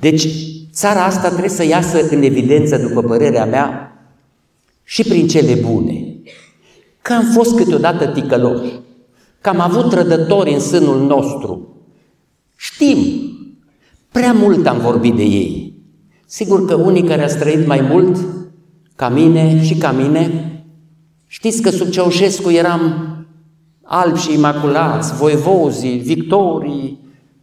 Deci, țara asta trebuie să iasă în evidență, după părerea mea, și prin cele bune. Că am fost câteodată ticăloși, că am avut trădători în sânul nostru. Știm, prea mult am vorbit de ei. Sigur că unii care au trăit mai mult, ca mine și ca mine, știți că sub Ceaușescu eram albi și imaculați, voivozii, victorii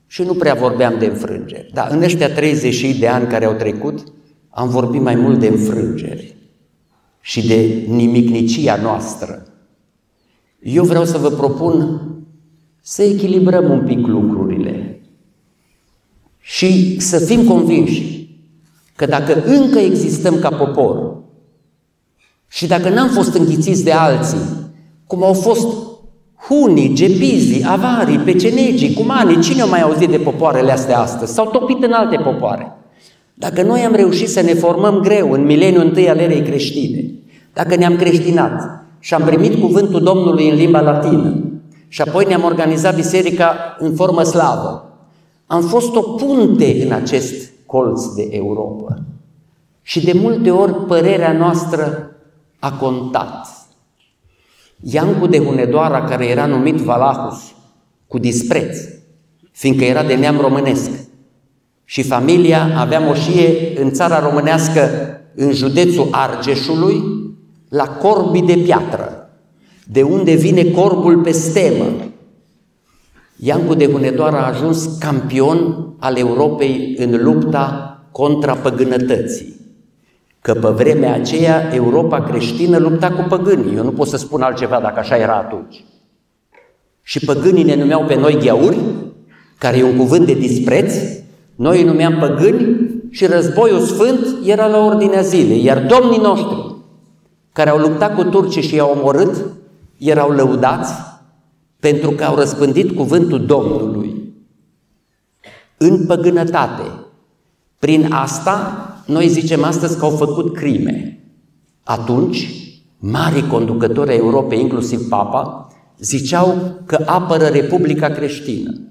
și nu prea vorbeam de înfrângeri. Dar în ăștia 30 de ani care au trecut, am vorbit mai mult de înfrângeri și de nimicnicia noastră. Eu vreau să vă propun să echilibrăm un pic lucrurile și să fim convinși că dacă încă existăm ca popor și dacă n-am fost înghițiți de alții, cum au fost hunii, gepizii, avarii, pecenegii, cumanii, cine au mai auzit de popoarele astea astăzi? S-au topit în alte popoare. Dacă noi am reușit să ne formăm greu în mileniul întâi al erei creștine, dacă ne-am creștinat și am primit cuvântul Domnului în limba latină și apoi ne-am organizat biserica în formă slavă, am fost o punte în acest colț de Europa. Și de multe ori părerea noastră a contat. Iancu de Hunedoara, care era numit Valahus, cu dispreț, fiindcă era de neam românesc, și familia avea moșie în țara românească, în județul Argeșului, la Corbi de Piatră, de unde vine corbul pe stemă. Iancu de Hunedoara a ajuns campion al Europei în lupta contra păgânătății că pe vremea aceea Europa creștină lupta cu păgânii. Eu nu pot să spun altceva dacă așa era atunci. Și păgânii ne numeau pe noi gheauri, care e un cuvânt de dispreț, noi îi numeam păgâni și războiul sfânt era la ordinea zilei, iar domnii noștri, care au luptat cu turcii și i-au omorât, erau lăudați pentru că au răspândit cuvântul Domnului în păgânătate. Prin asta noi zicem astăzi că au făcut crime. Atunci, mari conducători ai Europei, inclusiv Papa, ziceau că apără Republica creștină.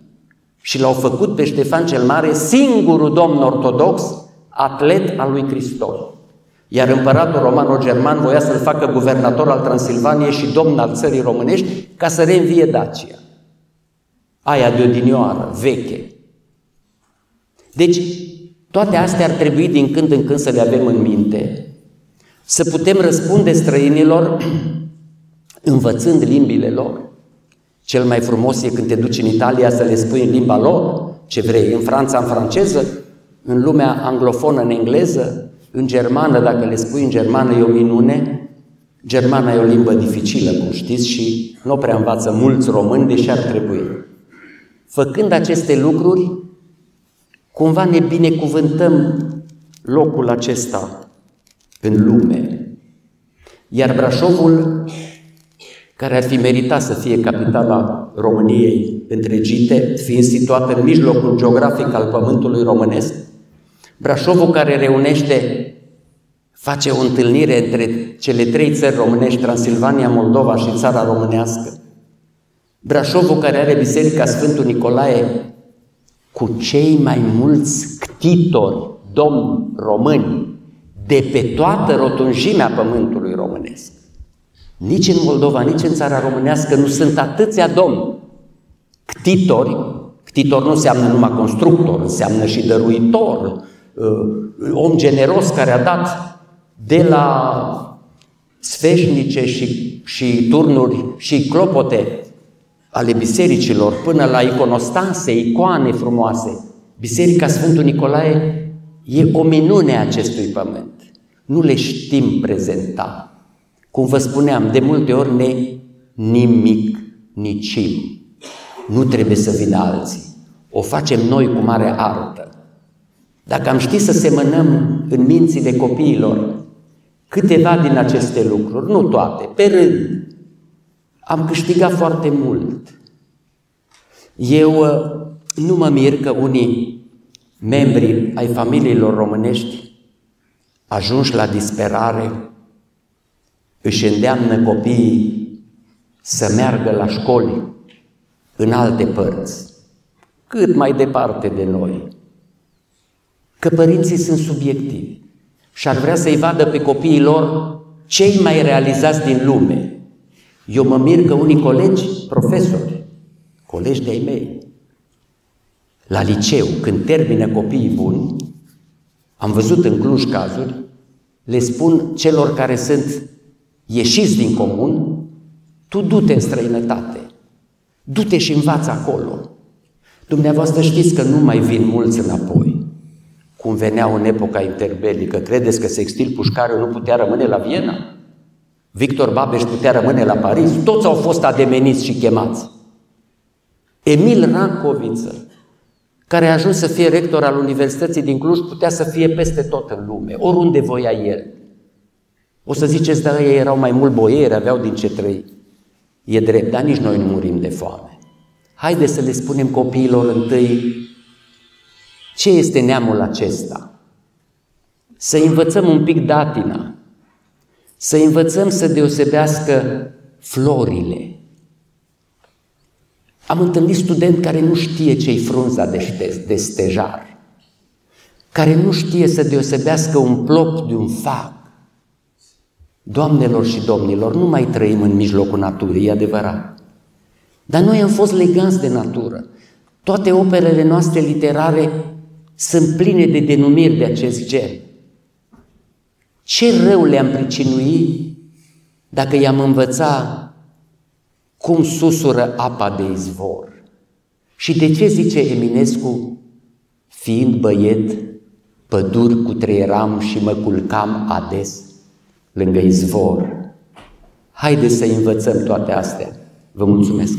Și l-au făcut pe Ștefan cel Mare singurul domn ortodox, atlet al lui Hristos. Iar împăratul romano-german voia să-l facă guvernator al Transilvaniei și domn al țării românești ca să reînvie Dacia. Aia de odinioară, veche. Deci, toate astea ar trebui din când în când să le avem în minte, să putem răspunde străinilor învățând limbile lor. Cel mai frumos e când te duci în Italia să le spui în limba lor ce vrei, în Franța în franceză, în lumea anglofonă în engleză, în germană, dacă le spui în germană e o minune. Germana e o limbă dificilă, cum știți, și nu prea învață mulți români, deși ar trebui. Făcând aceste lucruri, Cumva ne binecuvântăm locul acesta în lume. Iar Brașovul, care ar fi meritat să fie capitala României întregite, fiind situat în mijlocul geografic al pământului românesc, Brașovul care reunește, face o întâlnire între cele trei țări românești, Transilvania, Moldova și țara românească, Brașovul care are Biserica Sfântul Nicolae cu cei mai mulți ctitori, domni români, de pe toată rotunjimea pământului românesc. Nici în Moldova, nici în țara românească nu sunt atâția domni ctitori, ctitor nu înseamnă numai constructor, înseamnă și dăruitor, uh, om generos care a dat de la sfeșnice și, și turnuri și clopote ale bisericilor, până la iconostase, icoane frumoase. Biserica Sfântul Nicolae e o minune a acestui pământ. Nu le știm prezenta. Cum vă spuneam, de multe ori ne nimic nicim. Nu trebuie să vină alții. O facem noi cu mare artă. Dacă am ști să semănăm în mințile copiilor câteva din aceste lucruri, nu toate, pe rând, am câștigat foarte mult. Eu uh, nu mă mir că unii membri ai familiilor românești ajunși la disperare își îndeamnă copiii să meargă la școli în alte părți, cât mai departe de noi. că părinții sunt subiectivi și ar vrea să-i vadă pe copiii lor cei mai realizați din lume. Eu mă mir că unii colegi, profesori, colegi de-ai mei, la liceu, când termină copiii buni, am văzut în Cluj cazuri, le spun celor care sunt ieșiți din comun, tu du-te în străinătate, du-te și învață acolo. Dumneavoastră știți că nu mai vin mulți înapoi, cum veneau în epoca interbelică. Credeți că Sextil Pușcariu nu putea rămâne la Viena? Victor Babeș putea rămâne la Paris? Toți au fost ademeniți și chemați. Emil Rancoviță, care a ajuns să fie rector al Universității din Cluj, putea să fie peste tot în lume, oriunde voia el. O să ziceți, dar ei erau mai mult boieri, aveau din ce trăi. E drept, dar nici noi nu murim de foame. Haideți să le spunem copiilor întâi ce este neamul acesta. Să învățăm un pic datina, să învățăm să deosebească florile, am întâlnit student care nu știe ce-i frunza de, de stejar, care nu știe să deosebească un plop de un fac. Doamnelor și domnilor, nu mai trăim în mijlocul naturii, e adevărat. Dar noi am fost legați de natură. Toate operele noastre literare sunt pline de denumiri de acest gen. Ce rău le-am pricinuit dacă i-am învățat cum susură apa de izvor. Și de ce zice Eminescu, fiind băiet, păduri cu treieram și mă culcam ades lângă izvor. Haideți să învățăm toate astea. Vă mulțumesc!